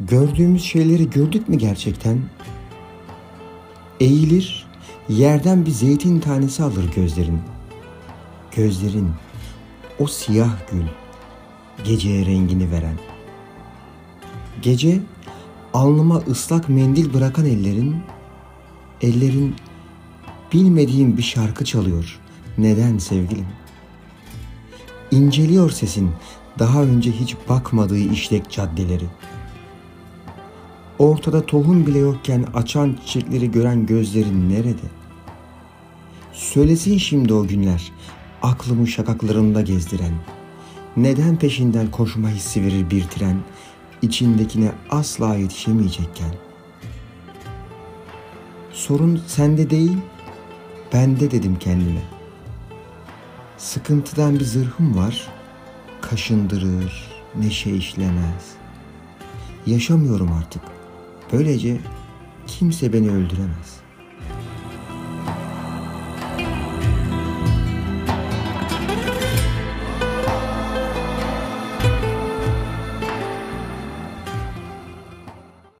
Gördüğümüz şeyleri gördük mü gerçekten? Eğilir, yerden bir zeytin tanesi alır gözlerin. Gözlerin, o siyah gül, geceye rengini veren. Gece, alnıma ıslak mendil bırakan ellerin, ellerin bilmediğim bir şarkı çalıyor. Neden sevgilim? İnceliyor sesin daha önce hiç bakmadığı işlek caddeleri. Ortada tohum bile yokken açan çiçekleri gören gözlerin nerede? Söylesin şimdi o günler aklımı şakaklarımda gezdiren. Neden peşinden koşma hissi verir bir tren içindekine asla yetişemeyecekken? Sorun sende değil, bende dedim kendime. Sıkıntıdan bir zırhım var, kaşındırır, neşe işlemez. Yaşamıyorum artık. Böylece kimse beni öldüremez.